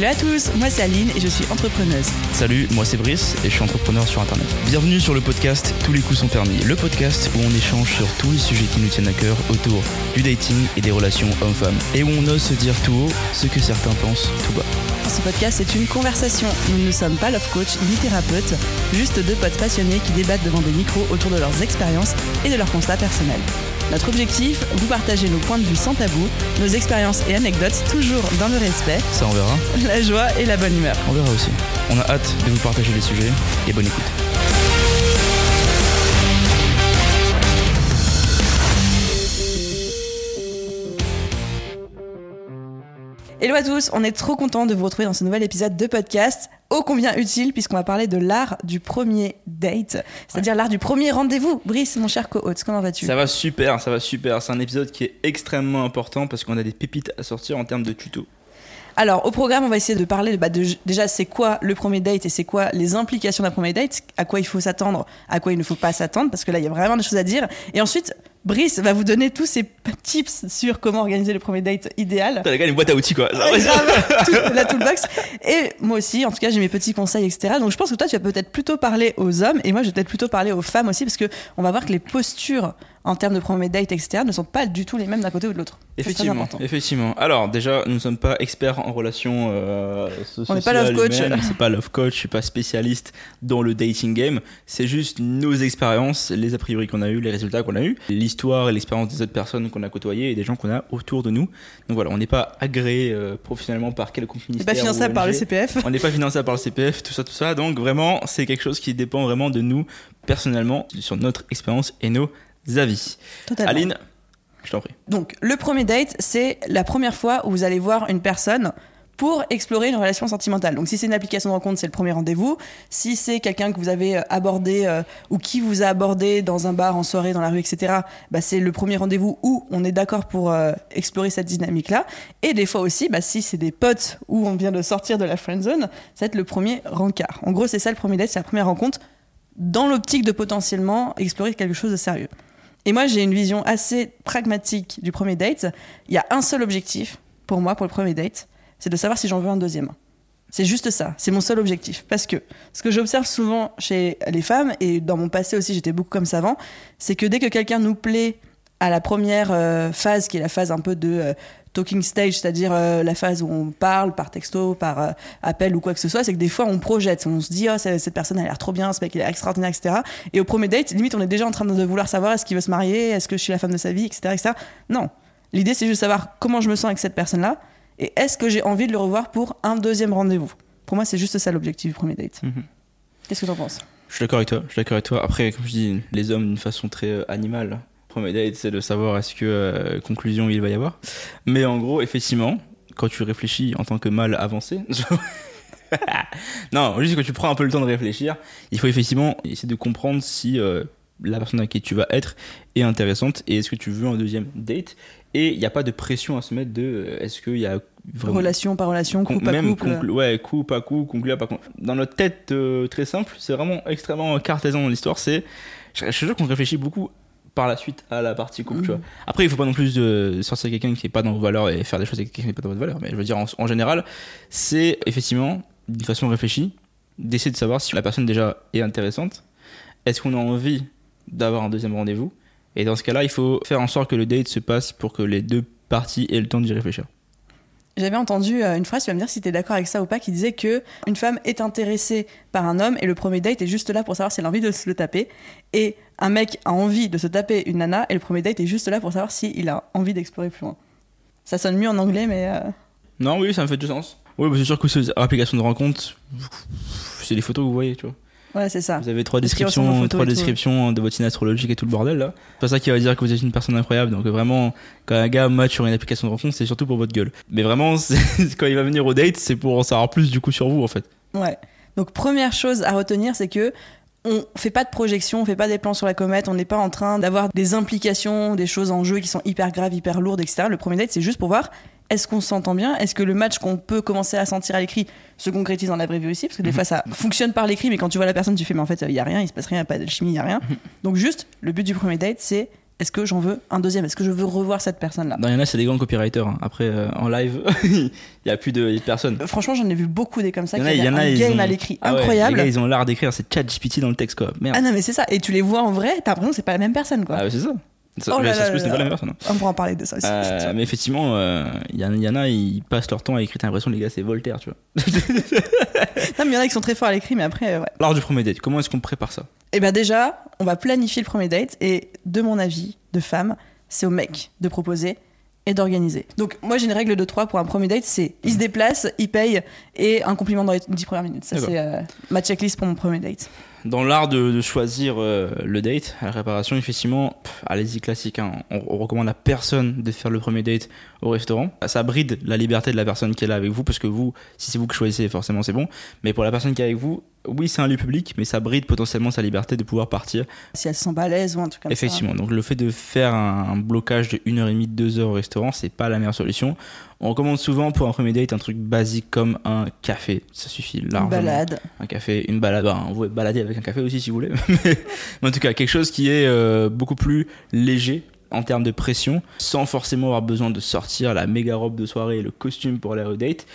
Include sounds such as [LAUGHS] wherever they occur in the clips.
Hello à tous, moi c'est Aline et je suis entrepreneuse. Salut, moi c'est Brice et je suis entrepreneur sur internet. Bienvenue sur le podcast Tous les coups sont permis, le podcast où on échange sur tous les sujets qui nous tiennent à cœur autour du dating et des relations hommes-femmes et où on ose se dire tout haut ce que certains pensent tout bas. Ce podcast c'est une conversation. Nous ne sommes pas love coach ni thérapeute, juste deux potes passionnés qui débattent devant des micros autour de leurs expériences et de leurs constats personnels. Notre objectif, vous partager nos points de vue sans tabou, nos expériences et anecdotes toujours dans le respect, Ça on verra. [LAUGHS] la joie et la bonne humeur. On verra aussi. On a hâte de vous partager les sujets et bonne écoute. Hello à tous, on est trop content de vous retrouver dans ce nouvel épisode de podcast, ô combien utile puisqu'on va parler de l'art du premier date, c'est-à-dire l'art du premier rendez-vous. Brice, mon cher co-hôte, comment vas-tu? Ça va super, ça va super. C'est un épisode qui est extrêmement important parce qu'on a des pépites à sortir en termes de tuto. Alors, au programme, on va essayer de parler bah, de, déjà c'est quoi le premier date et c'est quoi les implications d'un premier date, à quoi il faut s'attendre, à quoi il ne faut pas s'attendre, parce que là, il y a vraiment des choses à dire. Et ensuite, Brice va vous donner tous ses tips sur comment organiser le premier date idéal. Gars, une boîte à outils quoi. Ouais, [LAUGHS] grave, tout- la toolbox. Et moi aussi, en tout cas, j'ai mes petits conseils, etc. Donc, je pense que toi, tu vas peut-être plutôt parler aux hommes et moi, je vais peut-être plutôt parler aux femmes aussi, parce que on va voir que les postures en termes de premier date, etc., ne sont pas du tout les mêmes d'un côté ou de l'autre. Effectivement, effectivement. Alors déjà, nous ne sommes pas experts en relations euh, On n'est pas love coach. C'est pas love coach, je suis pas spécialiste dans le dating game. C'est juste nos expériences, les a priori qu'on a eu, les résultats qu'on a eu, l'histoire et l'expérience des autres personnes qu'on a côtoyées et des gens qu'on a autour de nous. Donc voilà, on n'est pas agréé euh, professionnellement par quelconque ministère. pas finançable ou par le. CPF. On n'est pas financé par le CPF, tout ça, tout ça. Donc vraiment, c'est quelque chose qui dépend vraiment de nous personnellement, sur notre expérience et nos avis. Totalement. Aline, je t'en prie. Donc, le premier date, c'est la première fois où vous allez voir une personne pour explorer une relation sentimentale. Donc, si c'est une application de rencontre, c'est le premier rendez-vous. Si c'est quelqu'un que vous avez euh, abordé euh, ou qui vous a abordé dans un bar, en soirée, dans la rue, etc., bah, c'est le premier rendez-vous où on est d'accord pour euh, explorer cette dynamique-là. Et des fois aussi, bah, si c'est des potes où on vient de sortir de la friend zone, ça va être le premier rencard. En gros, c'est ça le premier date, c'est la première rencontre dans l'optique de potentiellement explorer quelque chose de sérieux. Et moi, j'ai une vision assez pragmatique du premier date. Il y a un seul objectif pour moi, pour le premier date, c'est de savoir si j'en veux un deuxième. C'est juste ça, c'est mon seul objectif. Parce que ce que j'observe souvent chez les femmes, et dans mon passé aussi, j'étais beaucoup comme ça avant, c'est que dès que quelqu'un nous plaît à la première euh, phase, qui est la phase un peu de euh, talking stage, c'est-à-dire euh, la phase où on parle par texto, par appel ou quoi que ce soit, c'est que des fois on projette, on se dit oh cette personne a l'air trop bien, ce mec il est extraordinaire, etc. Et au premier date, limite on est déjà en train de vouloir savoir est-ce qu'il veut se marier, est-ce que je suis la femme de sa vie, etc. etc. Non, l'idée c'est juste savoir comment je me sens avec cette personne-là et est-ce que j'ai envie de le revoir pour un deuxième rendez-vous? Pour moi c'est juste ça l'objectif du premier date. Mhm. Qu'est-ce que t'en penses? Je suis d'accord avec toi. Je suis d'accord avec toi. Après, comme je dis, les hommes d'une façon très euh, animale. Premier date, c'est de savoir est-ce que euh, conclusion il va y avoir. Mais en gros, effectivement, quand tu réfléchis en tant que mâle avancé. [LAUGHS] [LAUGHS] non, juste quand tu prends un peu le temps de réfléchir, il faut effectivement essayer de comprendre si euh, la personne avec qui tu vas être est intéressante et est-ce que tu veux un deuxième date. Et il n'y a pas de pression à se mettre de euh, est-ce qu'il y a vraiment Relation par relation, Con- à même conclu- ouais, coup, pas coup, conclu, pas conclu. Dans notre tête euh, très simple, c'est vraiment extrêmement cartésien dans l'histoire. C'est, je je suis sûr qu'on réfléchit beaucoup par la suite à la partie couple, tu vois. Après, il faut pas non plus de sortir quelqu'un qui est pas dans vos valeurs et faire des choses avec quelqu'un qui est pas dans votre valeur. Mais je veux dire, en, en général, c'est effectivement, d'une façon réfléchie, d'essayer de savoir si la personne déjà est intéressante. Est-ce qu'on a envie d'avoir un deuxième rendez-vous Et dans ce cas-là, il faut faire en sorte que le date se passe pour que les deux parties aient le temps d'y réfléchir. J'avais entendu euh, une phrase, tu vas me dire si t'es d'accord avec ça ou pas, qui disait que une femme est intéressée par un homme et le premier date est juste là pour savoir si elle a envie de se le taper. Et un mec a envie de se taper une nana et le premier date est juste là pour savoir s'il a envie d'explorer plus loin. Ça sonne mieux en anglais, mais euh, Non, oui, ça me fait du sens. Oui, c'est sûr que ces applications de rencontre, c'est les photos que vous voyez, tu vois. Ouais, c'est ça. Vous avez trois descriptions, trois descriptions de votre signe astrologique et tout le bordel là. C'est pas ça qui va dire que vous êtes une personne incroyable. Donc vraiment, quand un gars match sur une application de rencontre, c'est surtout pour votre gueule. Mais vraiment, [LAUGHS] quand il va venir au date, c'est pour en savoir plus du coup sur vous en fait. Ouais. Donc première chose à retenir, c'est que on fait pas de projection, on fait pas des plans sur la comète, on n'est pas en train d'avoir des implications, des choses en jeu qui sont hyper graves, hyper lourdes, etc. Le premier date, c'est juste pour voir est-ce qu'on s'entend bien? Est-ce que le match qu'on peut commencer à sentir à l'écrit se concrétise dans la vraie vie aussi? Parce que des Mhm. fois, ça fonctionne par l'écrit, mais quand tu vois la personne, tu fais, mais en fait, il y a rien, il se passe rien, il y a pas d'alchimie, il y a rien. [LAUGHS] Donc, juste, le but du premier date, c'est est-ce que j'en veux un deuxième? Est-ce que je veux revoir cette personne-là? Non, il y en a, c'est des grands copywriters. hein. Après, euh, en live, [LAUGHS] il y a plus de, personnes. Euh, Franchement, j'en ai vu beaucoup des comme ça Il y en qui a, il y en a, un ils game ont- à l'écrit Ah ouais, incroyable. les gars, ils ont l'art d'écrire, c'est chat GPT dans le texte, quoi. Merde. ah non, mais c'est ça. Et tu les vois en vrai, t'as l'impression que c'est pas la même personne, quoi. Ah ouais, c'est ça. Ça, Oh là ça là là pas la même personne. hein. On pourra en parler de ça aussi. Euh, mais effectivement, euh, il y, en- il y en a, ils passent leur temps à écrire, t'as l'impression, les gars, c'est Voltaire, tu vois. [LAUGHS] Non, mais il y en a qui sont très forts à l'écrit, mais après, euh, ouais. L'art du premier date, comment est-ce qu'on prépare ça? Et ben déjà, on va planifier le premier date et de mon avis de femme, c'est au mec de proposer et d'organiser. Donc moi j'ai une règle de 3 pour un premier date, c'est il se déplace, il paye et un compliment dans les 10 premières minutes. Ça c'est euh, ma checklist pour mon premier date. Dans l'art de, choisir euh, le date, la préparation, effectivement, allez-y classique. hein. On, on recommande à personne de faire le premier date au restaurant. Ça bride la liberté de la personne qui est là avec vous, parce que vous, si c'est vous que choisissez, forcément c'est bon. Mais pour la personne qui est avec vous, oui, c'est un lieu public, mais ça bride potentiellement sa liberté de pouvoir partir. Si elle se sent l'aise ou un truc comme Effectivement. Donc le fait de faire un, un blocage de 1h30, 2 heures au restaurant, c'est pas la meilleure solution. On recommande souvent pour un premier date un truc basique comme un café. Ça suffit ça. Une largement balade. un café, une balade. Bah, vous pouvez balader avec un café aussi si vous voulez. [LAUGHS] mais, mais en tout cas, quelque chose qui est euh, beaucoup plus léger en termes de pression, sans forcément avoir besoin de sortir la méga robe de soirée et le costume pour aller au date.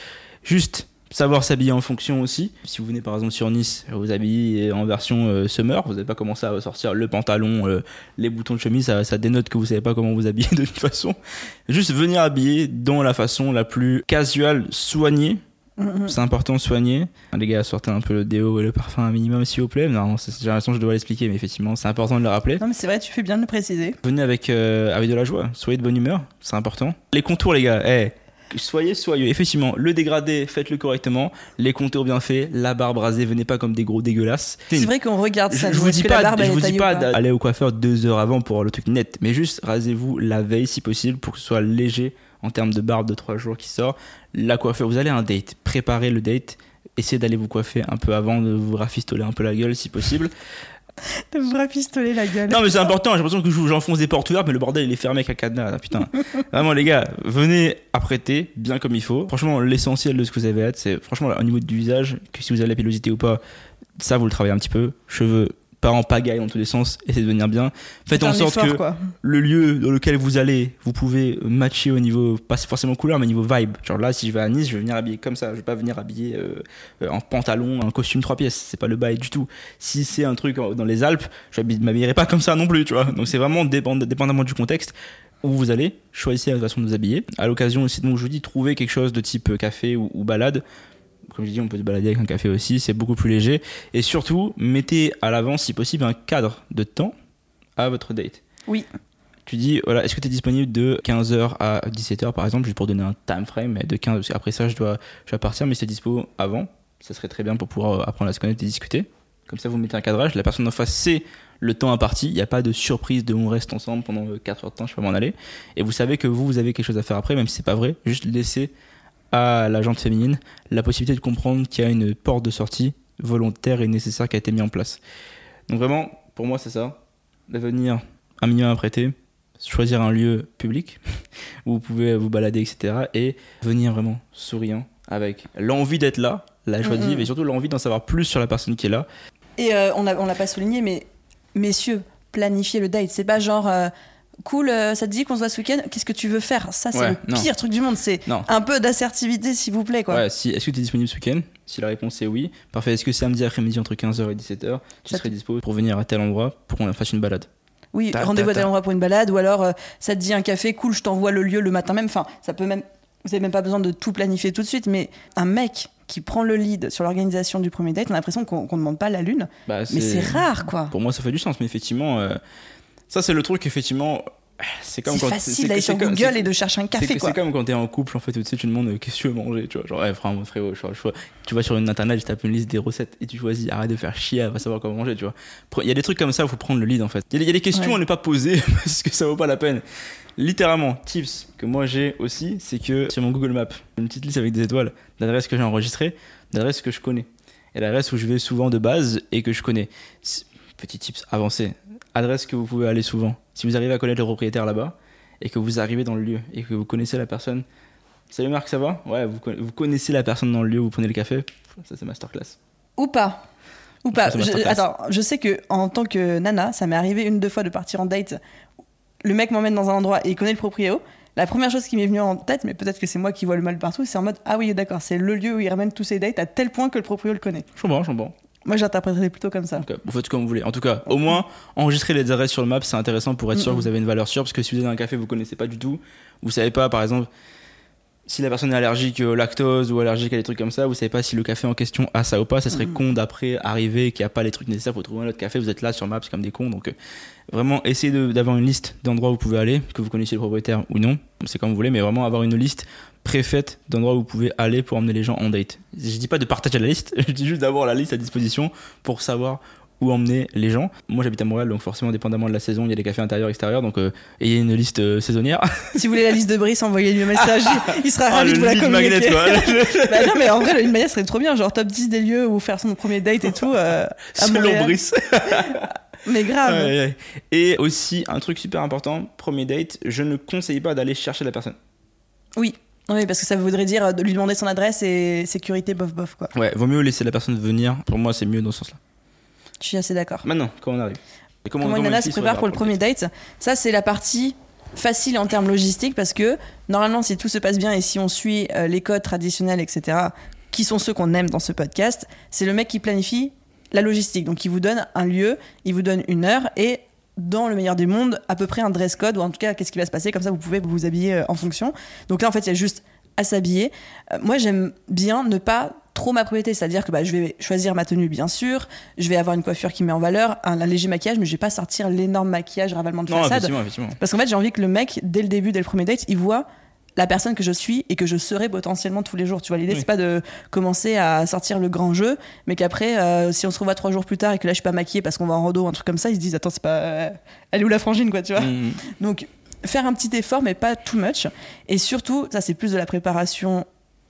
Juste savoir s'habiller en fonction aussi. Si vous venez par exemple sur Nice, vous habillez en version euh, summer, vous n'avez pas commencé à sortir le pantalon, euh, les boutons de chemise, ça, ça dénote que vous savez pas comment vous habiller de toute façon. Juste venir habiller dans la façon la plus casual, soignée, Mhm. c'est important de soigner. Les gars, sortez un peu le déo et le parfum un minimum, s'il vous plaît. Non, c'est- j'ai l'impression que je dois l'expliquer, mais effectivement, c'est important de le rappeler. Non mais c'est vrai, tu fais bien de le préciser. Venez avec, euh, avec de la joie, soyez de bonne humeur, c'est important. Les contours, les gars, eh, soyez soyeux. Effectivement, le dégradé, faites-le correctement. Les contours bien faits, la barbe rasée, venez pas comme des gros dégueulasses. C'est vrai qu'on regarde ça. je vous dis pas, barbe, je vous dis pas d'aller au coiffeur deux heures avant pour avoir le truc net, mais juste rasez-vous la veille si possible pour que ce soit léger en termes de barbe de trois jours qui sort. La coiffure, vous allez à un date, préparez le date, essayez d'aller vous coiffer un peu avant, de vous rafistoler un peu la gueule si possible. De vous rafistoler la gueule. Non mais c'est important, j'ai l'impression que je- j'enfonce des portes ouvertes mais le bordel il est fermé avec un cadenas là, putain. [LAUGHS] Vraiment les gars, venez apprêter bien comme il faut. Franchement l'essentiel de ce que vous avez hâte c'est franchement au niveau du visage, que si vous avez la pilosité ou pas, ça vous le travaillez un petit peu. Cheveux en pagaille dans tous les sens, essayez de venir bien. Faites en sorte effort, que quoi. le lieu dans lequel vous allez, vous pouvez matcher au niveau, pas forcément couleur, mais au niveau vibe. Genre là, si je vais à Nice, je vais venir habillé comme ça. Je vais pas venir habillé euh, euh, en pantalon, un costume trois pièces. C'est pas le bail du tout. Si c'est un truc en- dans les Alpes, je m'habillerai pas comme ça non plus, tu vois. Donc c'est vraiment dépend- dépendamment du contexte où vous allez. Choisissez la façon de vous habiller. À l'occasion aussi, donc je vous dis, trouvez quelque chose de type café ou, ou balade. Comme je dis, on peut se balader avec un café aussi, c'est beaucoup plus léger. Et surtout, mettez à l'avance, si possible, un cadre de temps à votre date. Oui. Tu dis, voilà, est-ce que tu es disponible de 15h à 17h par exemple, juste pour donner un time frame, de 15, parce qu'après ça, je dois, je dois partir, mais si t'es dispo avant, ça serait très bien pour pouvoir euh, apprendre à se connaître et discuter. Comme ça, vous mettez un cadrage, la personne en face sait le temps imparti, il n'y a pas de surprise de on reste ensemble pendant 4 heures de temps, je peux m'en aller. Et vous savez que vous, vous avez quelque chose à faire après, même si c'est pas vrai, juste laisser à la jante féminine la possibilité de comprendre qu'il y a une porte de sortie volontaire et nécessaire qui a été mise en place. Donc vraiment, pour moi, c'est ça. De venir un minimum apprêté, choisir un lieu public [LAUGHS] où vous pouvez vous balader, etc. Et venir vraiment souriant avec l'envie d'être là, la joie de vivre et surtout l'envie d'en savoir plus sur la personne qui est là. Et euh, on on l'a pas souligné, mais messieurs, planifiez le date. C'est pas genre euh, cool, euh, ça te dit qu'on se voit ce week-end? Qu'est-ce que tu veux faire? Ça, c'est Ouais, le non. pire truc du monde. C'est Non. un peu d'assertivité, s'il vous plaît, quoi. Ouais, si, est-ce que tu es disponible ce week-end? Si la réponse est oui, parfait. Est-ce que samedi après-midi entre 15h et 17h, tu Ça serais dispo pour venir à tel endroit pour qu'on fasse une balade? Oui, rendez-vous à tel endroit pour une balade, ou alors euh, ça te dit un café, cool, je t'envoie le lieu le matin même. Enfin, ça peut même. Vous avez même pas besoin de tout planifier tout de suite, mais un mec qui prend le lead sur l'organisation du premier date, on a l'impression qu'on qu'on demande pas la lune. Bah, Mais c'est rare, quoi. Pour moi, ça fait du sens, mais effectivement, euh, ça c'est le truc, effectivement. C'est comme quand facile d'aller sur Google et de chercher un café, c'est comme quand t'es en couple, en fait, où tu sais, tu demandes euh, qu'est-ce que tu veux manger, tu vois. Genre, ouais, frérot, frérot, je- je- tu vas sur une internet, tu tapes une liste des recettes et tu choisis, arrête de faire chier, à pas savoir comment manger, tu vois. Il y a des trucs comme ça, il faut prendre le lead, en fait. Il y, a des- il y a des questions Ouais. à ne pas poser [LAUGHS] parce que ça vaut pas la peine. Littéralement, tips que moi j'ai aussi, c'est que sur mon Google Maps, une petite liste avec des étoiles d'adresses que j'ai enregistrées, d'adresses que je connais. Et l'adresse où je vais souvent de base et que je connais. Petit tips avancé. Adresse que vous pouvez aller souvent. Si vous arrivez à connaître le propriétaire là-bas et que vous arrivez dans le lieu et que vous connaissez la personne. Salut Marc, ça va? Ouais, vous, vous connaissez la personne dans le lieu où vous prenez le café. Ça, c'est masterclass. Ou pas. Ou pas. Je- attends, je sais que en tant que nana, ça m'est arrivé une deux fois de partir en date. le mec m'emmène dans un endroit et il connaît le proprio, la première chose qui m'est venue en tête, mais peut-être que c'est moi qui vois le mal partout, c'est en mode ah oui d'accord, c'est le lieu où il ramène tous ses dates à tel point que le proprio le connaît. Je comprends, je comprends. Moi j'interpréterais plutôt comme ça. Vous faites comme vous voulez. En tout cas, au moins, enregistrer les adresses sur le map, c'est intéressant pour être sûr que vous avez une valeur sûre. Parce que si vous êtes dans un café, vous connaissez pas du tout, vous savez pas, par exemple, si la personne est allergique au lactose ou allergique à des trucs comme ça, vous savez pas si le café en question a ça ou pas. Ça serait con d'après arriver qu'il n'y a pas les trucs nécessaires. Faut trouver un autre café. Vous êtes là sur Maps comme des cons. Donc, euh, vraiment, essayez d'avoir une liste d'endroits où vous pouvez aller, que vous connaissiez le propriétaire ou non. C'est comme vous voulez, mais vraiment avoir une liste préfaite d'endroits où vous pouvez aller pour emmener les gens en date. Je dis pas de partager la liste, [LAUGHS] je dis juste d'avoir la liste à disposition pour savoir où emmener les gens. Moi j'habite à Montréal, donc forcément dépendamment de la saison, il y a des cafés intérieurs, extérieurs, donc euh, ayez une liste euh, saisonnière. [LAUGHS] Si vous voulez la liste de Brice, envoyez-lui un message, [LAUGHS] il sera Ah, ravi le de vous la communiquer. magnet, quoi. bah non mais en vrai le lead magnet serait trop bien, genre top 10 des lieux où faire son premier date et tout. euh, à Selon. Brice. Mais grave. Ouais, ouais. Et aussi, un truc super important, premier date, je ne conseille pas d'aller chercher la personne. Oui. Oui, parce que ça voudrait dire euh, de lui demander son adresse et sécurité bof bof quoi. Ouais, vaut mieux laisser la personne venir. Pour moi, c'est mieux dans ce sens-là. Je suis assez d'accord. Maintenant, comment on arrive Et Comment, une nana se prépare pour le premier date date Ça, c'est la partie facile en termes logistiques parce que normalement, si tout se passe bien et si on suit euh, les codes traditionnels, etc., qui sont ceux qu'on aime dans ce podcast, c'est le mec qui planifie la logistique. Donc, il vous donne un lieu, il vous donne une heure et dans le meilleur des mondes, à peu près un dress code ou en tout cas, qu'est-ce qui va se passer. Comme ça, vous pouvez vous habiller euh, en fonction. Donc là, en fait, il y a juste à s'habiller. Euh, moi, j'aime bien ne pas trop m'approprier, c'est-à-dire que bah, je vais choisir ma tenue, bien sûr, je vais avoir une coiffure qui met en valeur, un, un léger maquillage, mais je vais pas sortir l'énorme maquillage ravalement de Non, façade. effectivement, effectivement. Parce qu'en fait, j'ai envie que le mec, dès le début, dès le premier date, il voit la personne que je suis et que je serai potentiellement tous les jours. Tu vois, l'idée, Oui. c'est pas de commencer à sortir le grand jeu, mais qu'après, euh, si on se revoit trois jours plus tard et que là, je suis pas maquillée parce qu'on va en rando ou un truc comme ça, ils se disent, attends, c'est pas. euh, Elle est où la frangine, quoi, tu vois Mhm. donc, faire un petit effort, mais pas too much. Et surtout, ça, c'est plus de la préparation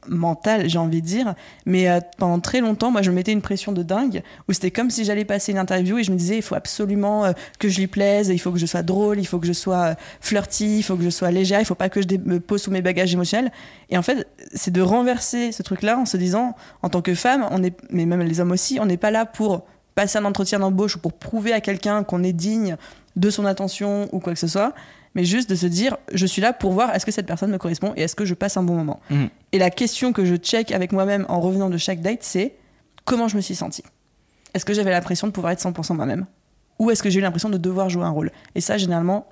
mentale, j'ai envie de dire. Mais euh, pendant très longtemps, moi, je me mettais une pression de dingue, où c'était comme si j'allais passer une interview et je me disais, il faut absolument euh, que je lui plaise, il faut que je sois drôle, il faut que je sois euh, flirty, il faut que je sois légère, il faut pas que je me pose sous mes bagages émotionnels. Et en fait, c'est de renverser ce truc-là en se disant, en tant que femme, on est, mais même les hommes aussi, on n'est pas là pour passer un entretien d'embauche ou pour prouver à quelqu'un qu'on est digne de son attention ou quoi que ce soit, mais juste de se dire je suis là pour voir est-ce que cette personne me correspond et est-ce que je passe un bon moment. Mhm. Et la question que je check avec moi-même en revenant de chaque date, c'est comment je me suis sentie. Est-ce que j'avais l'impression de pouvoir être 100% moi-même ou est-ce que j'ai eu l'impression de devoir jouer un rôle? Et ça, généralement,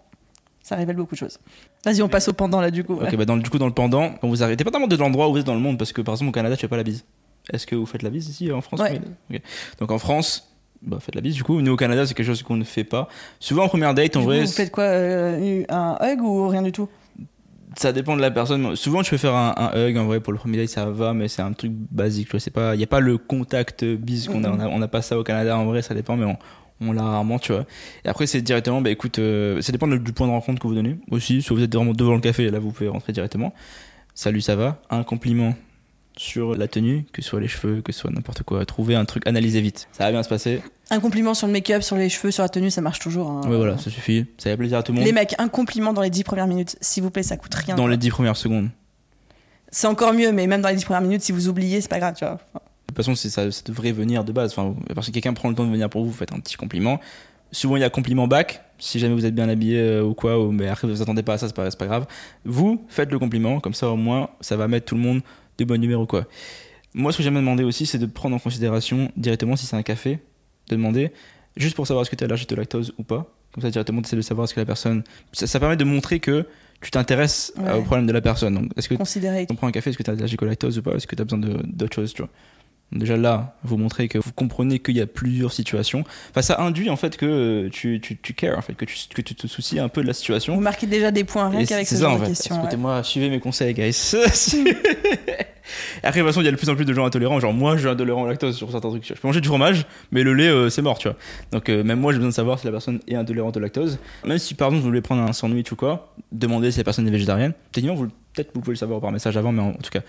ça révèle beaucoup de choses. Vas-y, on passe au pendant là du coup. Ok, bah dans, le- du coup, dans le pendant, quand vous arrêtez, dépendamment de l'endroit où vous êtes dans le monde, parce que par exemple au Canada, tu fais pas la bise. Est-ce que vous faites la bise ici en France? Ouais. Oui. Ok. Donc en France, bah, faites la bise du coup. Nous au Canada, c'est quelque chose qu'on ne fait pas. Souvent en première date, en Du coup, vrai, vous faites quoi euh, Un hug ou rien du tout? Ça dépend de la personne. Souvent, je peux faire un, un hug en vrai pour le premier date, ça va, mais c'est un truc basique. Tu vois, c'est pas, il y a pas le contact bise qu'on a, on n'a pas ça au Canada en vrai, ça dépend, mais on, on l'a rarement, tu vois. Et après, c'est directement, bah écoute, euh, ça dépend du point de rencontre que vous donnez aussi. Soit vous êtes vraiment devant le café, là vous pouvez rentrer directement. Salut, ça va? Un compliment sur la tenue, que ce soit les cheveux, que ce soit n'importe quoi. Trouver un truc, analysez vite. Ça va bien se passer. Un compliment sur le make-up, sur les cheveux, sur la tenue, ça marche toujours. hein. Ouais, voilà, ça suffit. Ça fait plaisir à tout le monde. Les mecs, un compliment dans les 10 premières minutes, s'il vous plaît, ça coûte rien. Dans quoi. les dix premières secondes. C'est encore mieux, mais même dans les 10 premières minutes, si vous oubliez, c'est pas grave, tu vois. De toute façon, ça, ça devrait venir de base. Enfin, parce que quelqu'un prend le temps de venir pour vous, vous faites un petit compliment. Souvent, il y a compliment back. Si jamais vous êtes bien habillé euh, ou quoi, ou, mais après vous attendez pas à ça, c'est pas, c'est pas grave. Vous faites le compliment, comme ça au moins, ça va mettre tout le monde de bonne humeur ou quoi. Moi, ce que j'aime demander aussi, c'est de prendre en considération directement si c'est un café, de demander juste pour savoir est-ce que tu es allergique au lactose ou pas. Comme ça, directement, tu essaies de savoir est-ce que la personne. Ça, ça permet de montrer que tu t'intéresses euh, Ouais. au problème de la personne. Donc, est-ce que Considérez. on prend un café, est-ce que tu es allergique au lactose ou pas Est-ce que tu as besoin d'autre chose, tu vois Déjà là, vous montrez que vous comprenez qu'il y a plusieurs situations. Enfin, ça induit en fait que euh, tu, tu, tu cares, en fait, que tu, que tu te soucies un peu de la situation. Vous marquez déjà des points rien qu'avec ce ça genre en de fait. questions. ouais. Écoutez-moi, suivez mes conseils, guys. [LAUGHS] Après, de toute façon, il y a de plus en plus de gens intolérants. Genre, moi, je suis intolérant au lactose sur certains trucs. Je peux manger du fromage, mais le lait, euh, c'est mort, tu vois. Donc, euh, même moi, j'ai besoin de savoir si la personne est intolérante au lactose. Même si, par exemple, vous voulez prendre un sandwich ou quoi, demandez si la personne est végétarienne. Techniquement, vous- peut-être vous pouvez le savoir par message avant, mais en, en tout cas,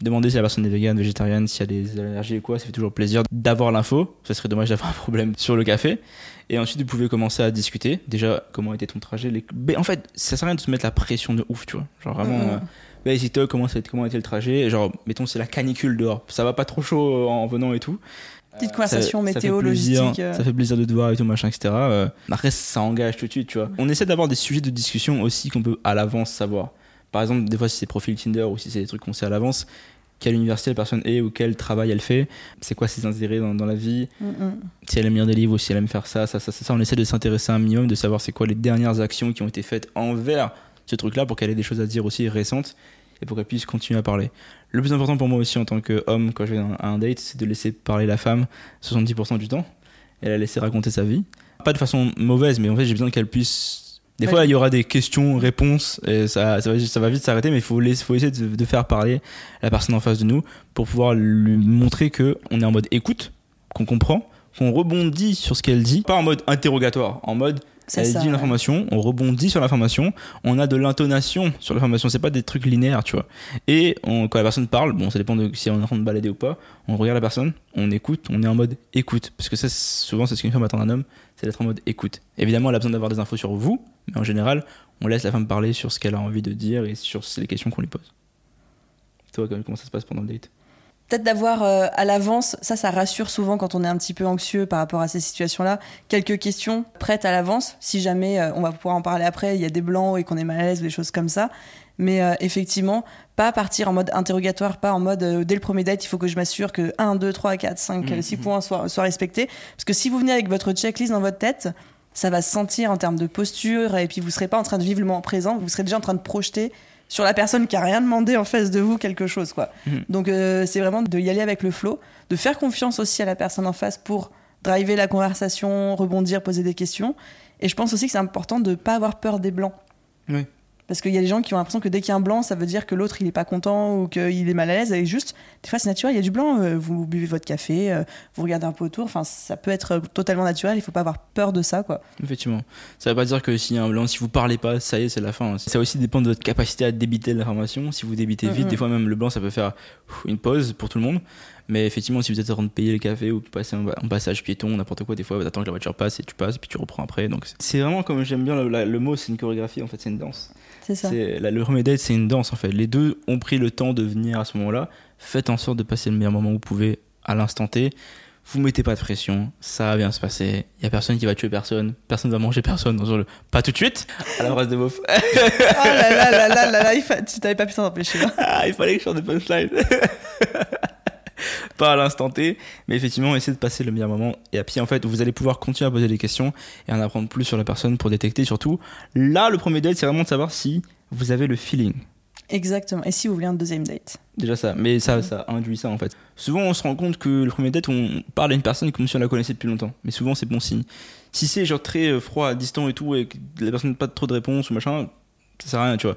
demandez si la personne est végane, végétarienne, s'il y a des allergies ou quoi. Ça fait toujours plaisir d'avoir l'info. Ça serait dommage d'avoir un problème sur le café. Et ensuite, vous pouvez commencer à discuter. Déjà, comment était ton trajet les... Mais En fait, ça sert à rien de se mettre la pression de ouf, tu vois. Genre vraiment. Mhm. euh, Basic talk, comment, ça- comment était le trajet? Genre, mettons, c'est la canicule dehors. Ça va pas trop chaud euh, en venant et tout. Petite conversation ça, ça fait météo, plaisir, logistique. euh. Ça fait plaisir de te voir et tout, machin, etc. Euh, après, ça engage tout de suite, tu vois. On essaie d'avoir des sujets de discussion aussi qu'on peut à l'avance savoir. Par exemple, des fois, si c'est profil Tinder ou si c'est des trucs qu'on sait à l'avance, quelle université la personne est ou quel travail elle fait, c'est quoi ses intérêts dans, dans la vie, Mm, mm. si elle aime lire des livres ou si elle aime faire ça, ça, ça, ça, ça. On essaie de s'intéresser un minimum, de savoir c'est quoi les dernières actions qui ont été faites envers ce truc-là pour qu'elle ait des choses à dire aussi récentes et pour qu'elle puisse continuer à parler. Le plus important pour moi aussi en tant qu'homme, quand je vais à un date, c'est de laisser parler la femme 70% du temps et la laisser raconter sa vie. Pas de façon mauvaise, mais en fait, j'ai besoin qu'elle puisse. Des Ouais. fois, il y aura des questions, réponses, et ça, ça, va, ça va vite s'arrêter, mais il faut, essayer de, de faire parler la personne en face de nous pour pouvoir lui montrer que on est en mode écoute, qu'on comprend, qu'on rebondit sur ce qu'elle dit, pas en mode interrogatoire, en mode elle ça, dit une ouais. information, on rebondit sur l'information, on a de l'intonation sur l'information, c'est pas des trucs linéaires, tu vois. Et on- quand la personne parle, bon, ça dépend de si on est en train de balader ou pas, on regarde la personne, on écoute, on est en mode écoute. Parce que ça, souvent, c'est ce qu'une femme attend d'un homme, c'est d'être en mode écoute. Évidemment, elle a besoin d'avoir des infos sur vous, mais en général, on laisse la femme parler sur ce qu'elle a envie de dire et sur les questions qu'on lui pose. Toi, comment ça se passe pendant le date? Peut-être d'avoir euh, à l'avance, ça, ça rassure souvent quand on est un petit peu anxieux par rapport à ces situations-là, quelques questions prêtes à l'avance, si jamais euh, on va pouvoir en parler après, il y a des blancs et qu'on est mal à l'aise ou des choses comme ça. Mais euh, effectivement, pas partir en mode interrogatoire, pas en mode dès le premier date, il faut que je m'assure que 1, 2, 3, 4, 5, Mhm. 6 points soient, soient respectés. Parce que si vous venez avec votre checklist dans votre tête, ça va se sentir en termes de posture et puis vous serez pas en train de vivre le moment présent, vous serez déjà en train de projeter sur la personne qui a rien demandé en face de vous quelque chose quoi. Mhm. Donc euh, c'est vraiment de y aller avec le flow, de faire confiance aussi à la personne en face pour driver la conversation, rebondir, poser des questions. Et je pense aussi que c'est important de pas avoir peur des blancs. Oui. Parce qu'il y a des gens qui ont l'impression que dès qu'il y a un blanc, ça veut dire que l'autre il est pas content ou qu'il est mal à l'aise. Et juste, des fois c'est naturel, il y a du blanc, euh, vous buvez votre café, euh, vous regardez un peu autour, enfin ça peut être totalement naturel, il faut pas avoir peur de ça quoi. Effectivement. Ça veut pas dire que s'il y a un blanc, si vous parlez pas, ça y est, c'est la fin. Ça aussi dépend de votre capacité à débiter l'information. Si vous débitez vite, Mhm. des fois même le blanc, ça peut faire une pause pour tout le monde. Mais effectivement, si vous êtes en train de payer le café ou passer un, un passage piéton, n'importe quoi, des fois, t'attends que la voiture passe et tu passes puis tu reprends après. Donc c'est- vraiment comme j'aime bien le, la- le mot, c'est une chorégraphie en fait, c'est une danse. C'est ça. La- le date, c'est une danse en fait. Les deux ont pris le temps de venir à ce moment-là. Faites en sorte de passer le meilleur moment que vous pouvez à l'instant T. Vous mettez pas de pression, ça va bien se passer. Il y a personne qui va tuer personne, personne va manger personne. Dans le... Pas tout de suite. À la phrase de Beauf. [LAUGHS] Oh là là là là là là, il fa- tu t'avais pas pu t'en empêcher. hein. Ah, il fallait que je sorte des punchlines. [LAUGHS] pas à l'instant T, mais effectivement, essayez de passer le meilleur moment. Et puis, en fait, vous allez pouvoir continuer à poser des questions et en apprendre plus sur la personne pour détecter surtout. Là, le premier date, c'est vraiment de savoir si vous avez le feeling. Exactement. Et si vous voulez un deuxième date Déjà ça, mais ça, ça induit ça en fait. Souvent on se rend compte que le premier date, on parle à une personne comme si on la connaissait depuis longtemps. Mais souvent c'est bon signe. Si c'est genre très euh, froid, distant et tout, et que la personne n'a pas trop de réponses ou machin, ça sert à rien, tu vois.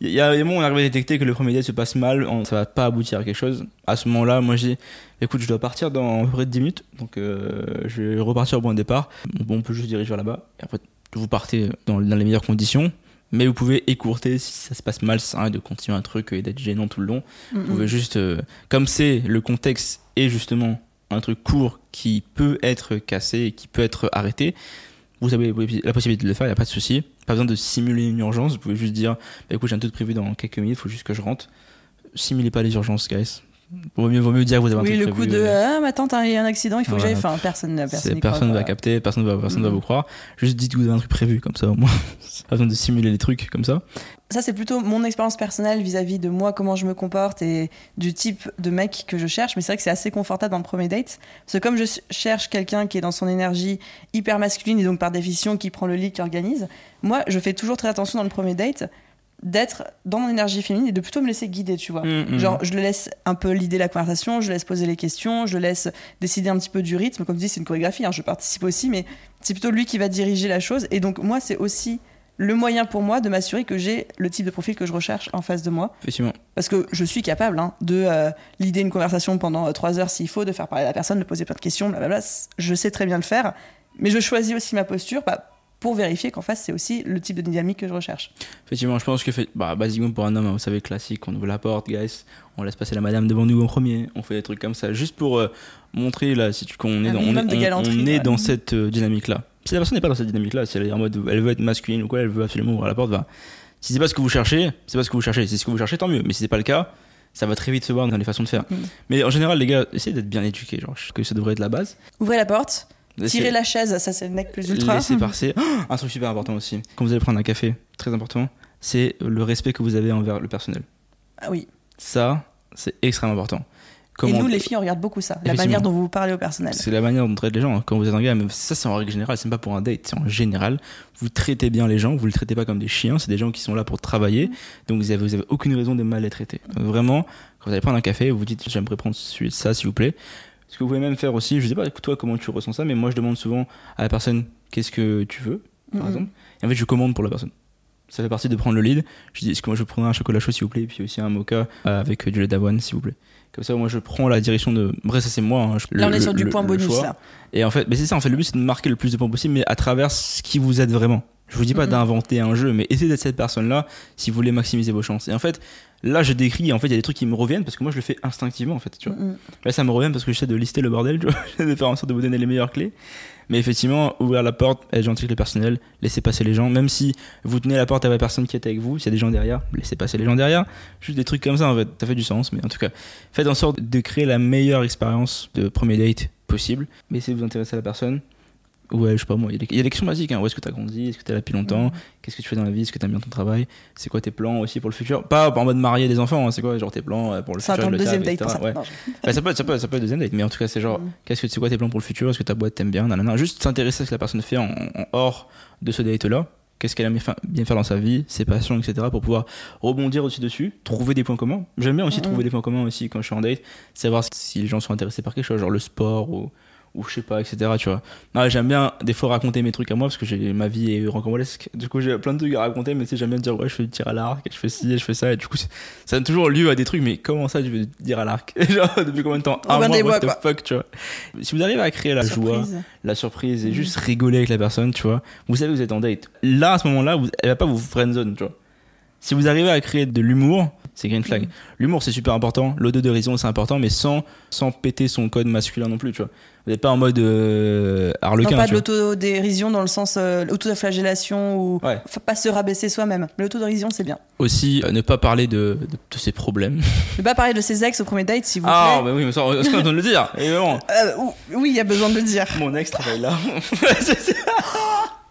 Il y a un moment où on arrive à détecter que le premier date se passe mal, on- ça va pas aboutir à quelque chose. À ce moment-là, moi j'ai, écoute, je dois partir dans à peu près 10 minutes, donc euh, je vais repartir au point de départ. Bon, on peut juste diriger vers là-bas, et après vous partez dans, dans les meilleures conditions. Mais vous pouvez écourter si ça se passe mal, ça de continuer un truc et d'être gênant tout le long. Vous pouvez juste, euh, comme c'est le contexte est justement un truc court qui peut être cassé et qui peut être arrêté, vous avez la possibilité de le faire, il n'y a pas de souci. Pas besoin de simuler une urgence, vous pouvez juste dire bah, écoute, j'ai un truc prévu dans quelques minutes, il faut juste que je rentre. Simulez pas les urgences, guys. Vaut mieux, vaut mieux dire que vous avez un Oui, truc le coup de euh, ah, mais attends, t'as eu un accident, il faut que j'aille. Enfin, personne, personne, personne ne va capter, personne ne va, personne va Mhm. vous croire. Juste dites que vous avez un truc prévu, comme ça au moins. [LAUGHS] pas besoin de simuler les trucs comme ça. Ça, c'est plutôt mon expérience personnelle vis-à-vis de moi, comment je me comporte et du type de mec que je cherche. Mais c'est vrai que c'est assez confortable dans le premier date. Parce que comme je cherche quelqu'un qui est dans son énergie hyper masculine et donc par définition qui prend le lead, qui organise, moi, je fais toujours très attention dans le premier date d'être dans mon énergie féminine et de plutôt me laisser guider, tu vois. Mhm. Genre, je le laisse un peu l'idée la conversation, je laisse poser les questions, je laisse décider un petit peu du rythme. Comme tu dis, c'est une chorégraphie, hein, je participe aussi, mais c'est plutôt lui qui va diriger la chose. Et donc, moi, c'est aussi le moyen pour moi de m'assurer que j'ai le type de profil que je recherche en face de moi. Effectivement. Parce que je suis capable hein, de euh, l'idée une conversation pendant euh, trois heures s'il faut, de faire parler la personne, de poser plein de questions, blablabla. Je sais très bien le faire. Mais je choisis aussi ma posture bah, pour vérifier qu'en face, c'est aussi le type de dynamique que je recherche. Effectivement, je pense que fait, bah, basiquement pour un homme, hein, vous savez, classique, on ouvre la porte, guys, on laisse passer la madame devant nous en premier, on fait des trucs comme ça, juste pour euh, montrer là, si tu, qu'on est dans, on minimum est, de on- galanterie, on est ouais. dans cette euh, dynamique-là. Si la personne n'est pas dans cette dynamique-là, si elle est en mode, elle veut être masculine ou quoi, elle veut absolument ouvrir la porte, va. Si c'est pas ce que vous cherchez, c'est pas ce que vous cherchez. Si c'est ce que vous cherchez, tant mieux. Mais si c'est pas le cas, Ça va très vite se voir dans les façons de faire. Mm. Mais en général, les gars, essayez d'être bien éduqués. Genre, je que ça devrait être la base. Ouvrez la porte, Laissez- tirez la chaise, ça c'est le mec plus ultra. Laissez [LAUGHS] passer. Oh, un truc super important aussi. Quand vous allez prendre un café, très important, c'est le respect que vous avez envers le personnel. Ah oui. Ça, c'est extrêmement important. Et nous, les filles, on regarde beaucoup ça. La manière dont vous parlez au personnel. C'est la manière dont on traite les gens. hein. Quand vous êtes un gars, mais ça c'est en règle générale, c'est même pas pour un date, c'est en général. Vous traitez bien les gens, vous les traitez pas comme des chiens, c'est des gens qui sont là pour travailler, donc vous avez, vous avez aucune raison de mal les traiter. Donc vraiment, quand vous allez prendre un café, vous vous dites j'aimerais prendre ça s'il vous plaît. Ce que vous pouvez même faire aussi, je sais pas toi comment tu ressens ça, mais moi je demande souvent à la personne qu'est-ce que tu veux, par exemple, et en fait je commande pour la personne. Ça fait partie de prendre le lead. Je dis est-ce que moi je prendrais un chocolat chaud s'il vous plaît, et puis aussi un mocha euh, avec du lait d'avoine s'il vous plaît. Comme ça, moi je prends la direction de. Bref, ça c'est moi. hein, je- Là, on est sur du le- point le bonus choix. là. Et en fait, mais c'est ça, en fait, le but c'est de marquer le plus de points possible, mais à travers ce qui vous aide vraiment. Je vous dis pas Mhm. d'inventer un jeu, mais essayez d'être cette personne-là si vous voulez maximiser vos chances. Et en fait, là je décris, en fait, il y a des trucs qui me reviennent parce que moi je le fais instinctivement, en fait, tu vois. Mm. Là ça me revient parce que j'essaie de lister le bordel, tu vois. [LAUGHS] J'essaie de faire en sorte de vous donner les meilleures clés. Mais effectivement, ouvrir la porte, être gentil avec le personnel, laisser passer les gens, même si vous tenez la porte à la personne qui est avec vous, s'il y a des gens derrière, laissez passer les gens derrière. Juste des trucs comme ça, en fait, ça fait du sens, mais en tout cas, faites en sorte de créer la meilleure expérience de premier date possible, mais de vous intéresser à la personne. Ouais, je sais pas moi, il y a des- questions basiques. Hein. Où est-ce que tu as grandi? Est-ce que tu es là depuis longtemps? Qu'est-ce que tu fais dans la vie? Est-ce que tu aimes bien ton travail? C'est quoi tes plans aussi pour le futur? Pas en mode marier des enfants, hein. c'est quoi genre tes plans euh, pour le Ça futur le deuxième date pour ça. Ouais. Bah, ça, peut être, ça, peut être, ça peut être deuxième date, mais en tout cas, c'est genre, Mhm. qu'est-ce que c'est quoi tes plans pour le futur? Est-ce que ta boîte t'aime bien? Nanana. Juste s'intéresser à ce que la personne fait en, en hors de ce date-là. Qu'est-ce qu'elle aime bien faire- dans sa vie, ses passions, etc. pour pouvoir rebondir aussi dessus, trouver des points communs. J'aime bien aussi Mhm. trouver des points communs aussi quand je suis en date, savoir si les gens sont intéressés par quelque chose, genre le sport ou, ou je sais pas, etc. Tu vois. Non, j'aime bien des fois raconter mes trucs à moi parce que j'ai ma vie est rocambolesque. Du coup, j'ai plein de trucs à raconter, mais tu sais, j'aime bien dire ouais, je fais du tir à l'arc, je fais ci, je fais ça, et du coup, ça donne toujours lieu à des trucs. Mais comment ça, je veux dire à l'arc? [LAUGHS] Genre depuis combien de temps? Un mois, what the fuck, tu vois. Si vous arrivez à créer la joie, la surprise et Mhm. juste rigoler avec la personne, tu vois. Vous savez, vous êtes en date. Là, à ce moment-là, elle va pas vous friendzone, tu vois. Si vous arrivez à créer de l'humour, c'est green flag. Mhm. L'humour, c'est super important. L'auto-dérision, c'est important, mais sans, sans péter son code masculin non plus, tu vois. Vous n'êtes pas en mode euh, Non, harlequin, pas de tu l'autodérision dans le sens euh, l'autoflagellation ou Ouais. pas se rabaisser soi-même. Mais L'autodérision, c'est bien. Aussi, euh, ne pas parler de, de, de ses problèmes. Ne pas parler de ses ex au premier date, s'il vous plaît. Ah, bah oui, mais ça, on en train de le dire, évidemment. [LAUGHS] Euh, ou- oui, il y a besoin de le dire. Mon ex travaille là. [LAUGHS] [LAUGHS]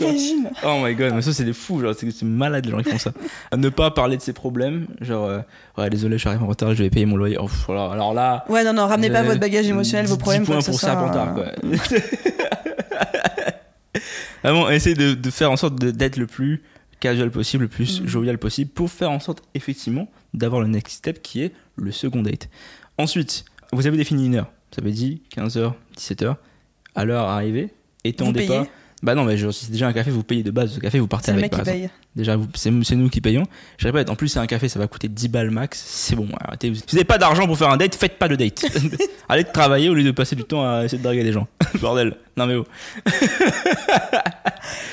Imagine. Oh my god, mais ça c'est des fous, genre c'est malade les gens qui font ça. À ne pas parler de ses problèmes, genre euh, ouais désolé je suis arrivé en retard, je vais payer mon loyer. Oh. Alors là, Ouais, non, non, ramenez pas votre bagage émotionnel, vos 10 problèmes, points pour ça tard quoi. [LAUGHS] Vraiment, essayez de, de faire en sorte d'être le plus casual possible, le plus Mhm. jovial possible pour faire en sorte effectivement d'avoir le next step qui est le second date. Ensuite, vous avez défini une heure. Ça veut dire 15h, 17h. À l'heure arrivée, étendez pas. Bah non, mais je- si c'est déjà un café, vous payez de base. Ce café, vous partez avec par. Déjà, c'est c'est nous qui payons. Je répète, en plus, c'est un café, ça va coûter 10 balles max. C'est bon, arrêtez. Si vous n'avez pas d'argent pour faire un date, faites pas de date. [LAUGHS] Allez travailler au lieu de passer du temps à essayer de draguer des gens. [LAUGHS] Bordel. Non, mais oh. [LAUGHS]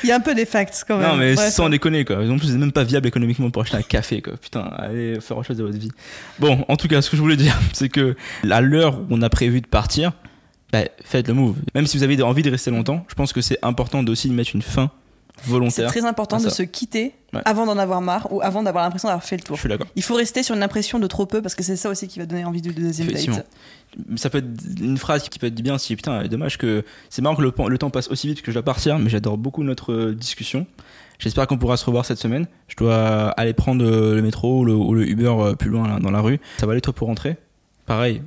Il y a un peu des facts quand même. Non, mais Bref. sans déconner, quoi. En plus, c'est même pas viable économiquement pour acheter un café, quoi. Putain, allez faire autre chose de votre vie. Bon, en tout cas, ce que je voulais dire, c'est que à l'heure où on a prévu de partir, bah, faites le move. Même si vous avez envie de rester longtemps, je pense que c'est important aussi de mettre une fin C'est volontaire. très important de se quitter Ouais. avant d'en avoir marre ou avant d'avoir l'impression d'avoir fait le Je tour. suis d'accord. Il faut rester sur une impression de trop peu parce que c'est ça aussi qui va donner envie du deuxième date. ça peut être une phrase qui peut être bien si putain dommage que c'est marrant que le, le temps passe aussi vite que je dois partir mais j'adore beaucoup notre euh, discussion j'espère qu'on pourra se revoir cette semaine je dois aller prendre euh, le métro ou le, ou le Uber euh, plus loin là, dans la rue ça va aller toi pour rentrer pareil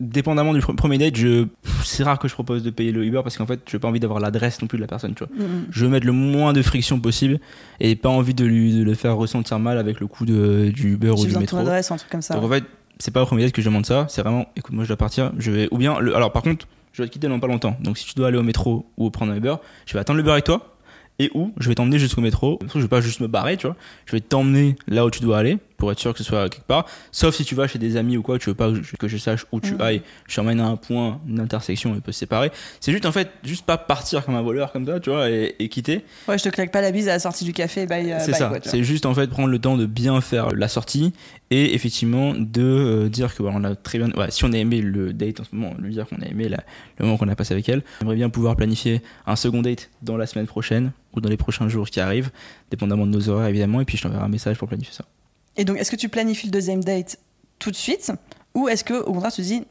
dépendamment du pr- [LAUGHS] premier date je c'est rare que je propose de payer le Uber parce qu'en fait j'ai pas envie d'avoir l'adresse non plus de la personne tu vois Mm, mm. je veux mettre le moins de friction possible et pas envie de lui de le faire ressentir mal avec le coût de, du Uber ou du métro ton adresse un truc comme ça. donc en fait, c'est pas au premier date que je demande ça, c'est vraiment, écoute, moi je dois partir, je vais, ou bien, le- alors par contre, je vais te quitter dans pas longtemps. Donc si tu dois aller au métro ou prendre un Uber, je vais attendre le Uber avec toi, et où je vais t'emmener jusqu'au métro. Je vais pas juste me barrer, tu vois. Je vais t'emmener là où tu dois aller pour être sûr que ce soit quelque part. Sauf si tu vas chez des amis ou quoi, tu veux pas que je, que je sache où tu Mhm. ailles. Je t'emmène à un point, une intersection, et peut se séparer. C'est juste en fait, juste pas partir comme un voleur comme ça, tu vois, et, et quitter. Ouais, je te claque pas la bise à la sortie du café. Bye, euh, C'est ça. C'est juste en fait prendre le temps de bien faire la sortie et effectivement de euh, dire que voilà, on a très bien. ouais, si on a aimé le date en ce moment, lui dire qu'on a aimé la- le moment qu'on a passé avec elle. J'aimerais bien pouvoir planifier un second date dans la semaine prochaine ou dans les prochains jours qui arrivent, dépendamment de nos horaires évidemment. Et puis je t'enverrai un message pour planifier ça. Et donc, est-ce que tu planifies le deuxième date tout de suite ou est-ce que au contraire tu te dis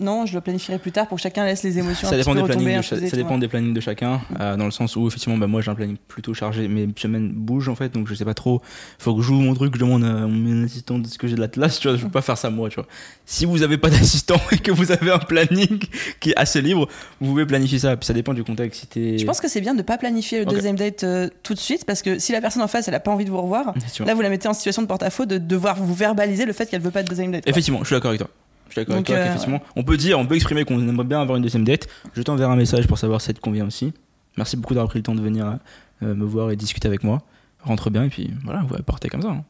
non, je le planifierai plus tard pour que chacun laisse les émotions. Ça un dépend, des plannings, de cha- ça dépend des plannings de chacun, euh, dans le sens où effectivement, bah, moi j'ai un planning plutôt chargé, mes semaines bougent en fait, donc je sais pas trop. Faut que je joue mon truc, je demande à mon assistant de ce que j'ai de l'atlas, tu vois, je peux pas faire ça moi, tu vois. Si vous avez pas d'assistant [LAUGHS] et que vous avez un planning qui est assez libre, vous pouvez planifier ça. Puis ça dépend du contexte. Si. Je pense que c'est bien de pas planifier le deuxième date euh, tout de suite parce que si la personne en face elle a pas envie de vous revoir, là vous la mettez en situation de porte-à-faux de devoir vous verbaliser le fait qu'elle veut pas de deuxième date. quoi. Effectivement, je suis d'accord avec toi. Je suis d'accord avec Donc, toi. euh, qu'effectivement, on peut dire, on peut exprimer qu'on aimerait bien avoir une deuxième date. Je t'enverrai un message pour savoir si ça te convient aussi. Merci beaucoup d'avoir pris le temps de venir euh, me voir et discuter avec moi. Rentre bien et puis voilà, vous partez comme ça. hein.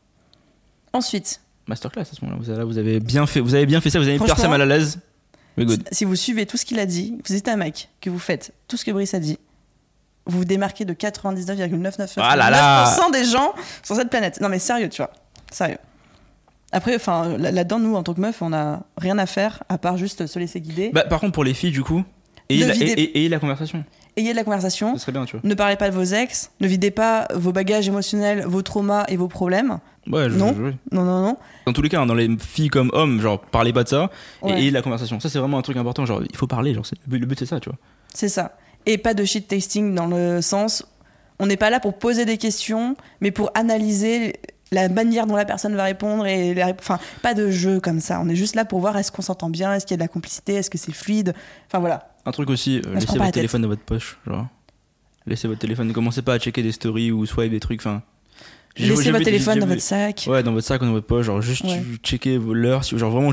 Ensuite, Masterclass à ce moment-là. Vous, avez- vous avez bien fait, vous avez bien fait ça. Vous avez personne mal à l'aise. Si vous suivez tout ce qu'il a dit, vous êtes un mec, que vous faites tout ce que Brice a dit, vous vous démarquez de 99,999% Ah des gens sur cette planète. Non mais sérieux, tu vois. Sérieux. Après, enfin, là- là-dedans, nous, en tant que meuf, on a rien à faire à part juste se laisser guider. Bah, par contre, pour les filles, du coup, ayez, De la, et- ayez la conversation. Ayez de la conversation. Ce serait bien, tu vois. Ne parlez pas de vos ex. Ne videz pas vos bagages émotionnels, vos traumas et vos problèmes. Ouais, je- Non. je- je- Non, non, non. Dans tous les cas, hein, dans les filles comme hommes, genre, parlez pas de ça et ayez la conversation. Ça, c'est vraiment un truc important. Genre, il faut parler. Genre, c'est- le but, le but, c'est ça, tu vois. C'est ça. Et pas de shit tasting dans le sens, on n'est pas là pour poser des questions, mais pour analyser la manière dont la personne va répondre et enfin pas de jeu comme ça. On est juste là pour voir est-ce qu'on s'entend bien, est-ce qu'il y a de la complicité, est-ce que c'est fluide. Enfin voilà. Un truc aussi, euh, se laissez votre téléphone dans votre poche, genre. Laissez votre téléphone, ne commencez pas à checker des stories ou swipe des trucs, enfin. Laissez votre téléphone dans votre sac. Ouais, dans votre sac ou dans votre poche, genre juste Ouais. checker vos- l'heure, genre vraiment,